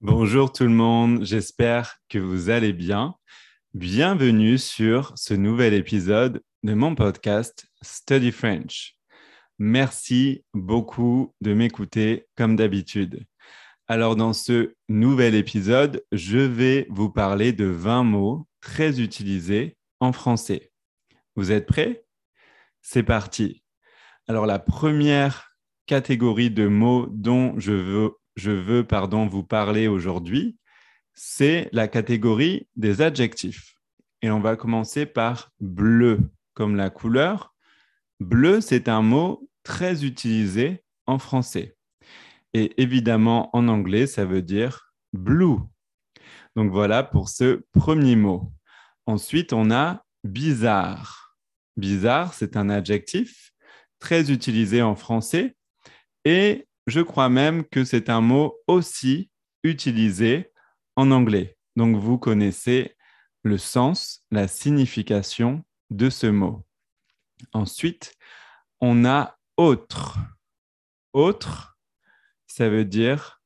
Bonjour tout le monde, j'espère que vous allez bien. Bienvenue sur ce nouvel épisode de mon podcast Study French. Merci beaucoup de m'écouter comme d'habitude. Alors dans ce nouvel épisode, je vais vous parler de 20 mots très utilisés en français. Vous êtes prêts? C'est parti. Alors la première catégorie de mots dont je veux je veux pardon, vous parler aujourd'hui, c'est la catégorie des adjectifs. Et on va commencer par bleu, comme la couleur. Bleu, c'est un mot très utilisé en français. Et évidemment, en anglais, ça veut dire blue. Donc voilà pour ce premier mot. Ensuite, on a bizarre. Bizarre, c'est un adjectif très utilisé en français et je crois même que c'est un mot aussi utilisé en anglais. Donc vous connaissez le sens, la signification de ce mot. Ensuite, on a autre. Autre, ça veut dire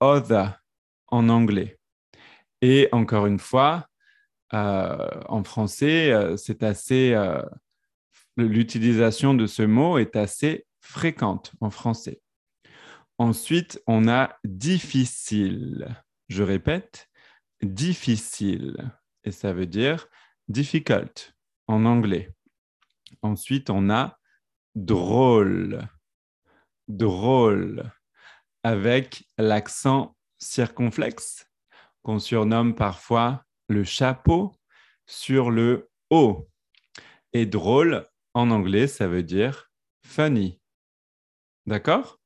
other en anglais. Et encore une fois, euh, en français, euh, c'est assez. Euh, l'utilisation de ce mot est assez fréquente en français. Ensuite, on a difficile. Je répète, difficile. Et ça veut dire difficult en anglais. Ensuite, on a drôle. Drôle. Avec l'accent circonflexe qu'on surnomme parfois le chapeau sur le haut. Et drôle en anglais, ça veut dire funny. D'accord?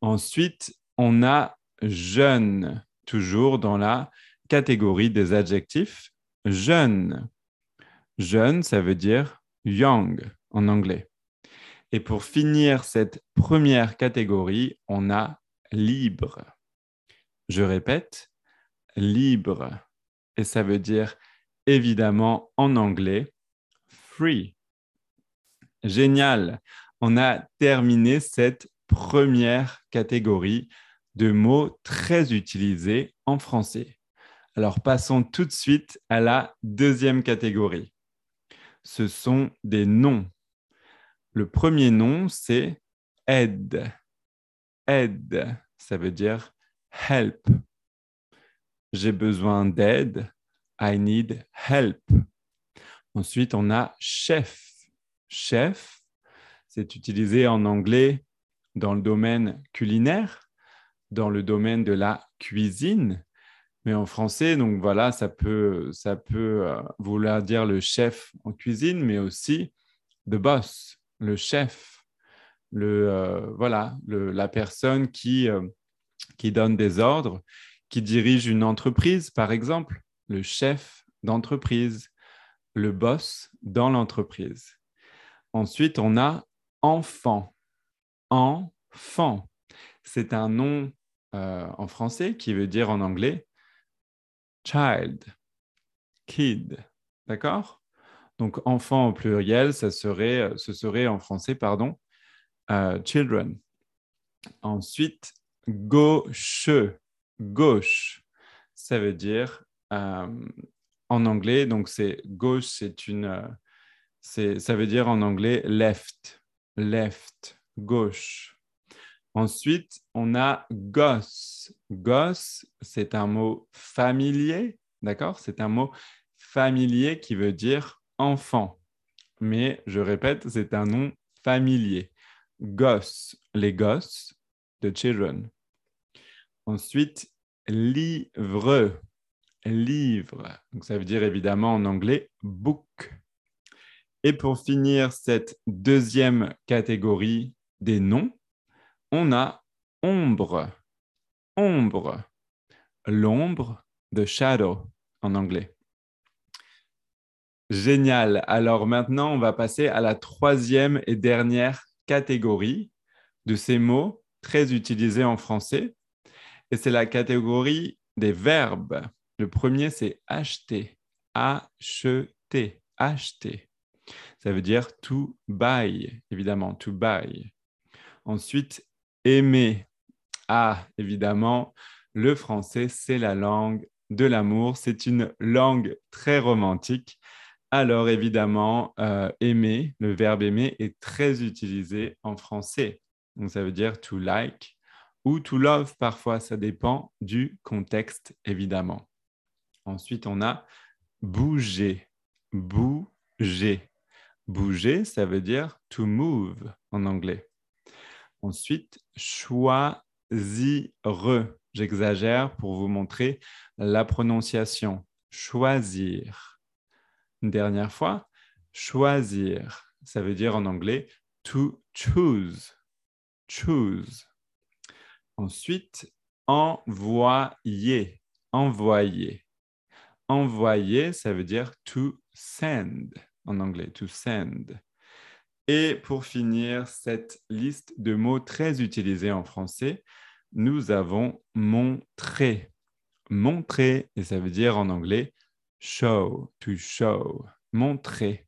Ensuite, on a jeune, toujours dans la catégorie des adjectifs. Jeune. Jeune, ça veut dire young en anglais. Et pour finir cette première catégorie, on a libre. Je répète, libre. Et ça veut dire évidemment en anglais free. Génial. On a terminé cette première catégorie de mots très utilisés en français. Alors passons tout de suite à la deuxième catégorie. Ce sont des noms. Le premier nom, c'est aide. Aide, ça veut dire help. J'ai besoin d'aide. I need help. Ensuite, on a chef. Chef, c'est utilisé en anglais dans le domaine culinaire, dans le domaine de la cuisine. Mais en français, donc voilà, ça peut, ça peut euh, vouloir dire le chef en cuisine, mais aussi the boss, le chef, le, euh, voilà, la personne qui, euh, qui donne des ordres, qui dirige une entreprise, par exemple, le chef d'entreprise, le boss dans l'entreprise. Ensuite, on a enfant enfant. C'est un nom euh, en français qui veut dire en anglais child, kid. D'accord? Donc enfant au pluriel, ça serait, ce serait en français, pardon, euh, children. Ensuite, gauche, gauche, ça veut dire euh, en anglais, donc c'est gauche, c'est une, ça veut dire en anglais left, left gauche. Ensuite, on a gosse. Gosse, c'est un mot familier, d'accord? C'est un mot familier qui veut dire enfant. Mais je répète, c'est un nom familier. Gosse, les gosses, the children. Ensuite, livre. Livre. Donc ça veut dire évidemment en anglais book. Et pour finir cette deuxième catégorie des noms, on a ombre. Ombre. L'ombre, the shadow en anglais. Génial. Alors maintenant, on va passer à la troisième et dernière catégorie de ces mots très utilisés en français. Et c'est la catégorie des verbes. Le premier, c'est acheter. Acheter. Acheter. Ça veut dire to buy, évidemment, to buy. Ensuite, aimer. Ah, évidemment, Le français, c'est la langue de l'amour. C'est une langue très romantique. Alors évidemment, euh, aimer, le verbe aimer est très utilisé en français. Donc ça veut dire to like ou to love parfois, ça dépend du contexte évidemment. Ensuite, on a bouger, bouger. Bouger, ça veut dire to move en anglais. Ensuite, choisir. J'exagère pour vous montrer la prononciation. Choisir. Une dernière fois, choisir. Ça veut dire en anglais to choose. Choose. Ensuite, envoyer. Envoyer. Envoyer, ça veut dire to send en anglais, to send. Et pour finir cette liste de mots très utilisés en français, nous avons montrer. Montrer, et ça veut dire en anglais show, to show, montrer.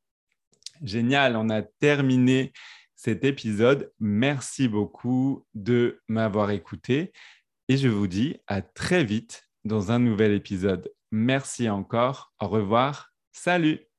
Génial, on a terminé cet épisode. Merci beaucoup de m'avoir écouté et je vous dis à très vite dans un nouvel épisode. Merci encore, au revoir, salut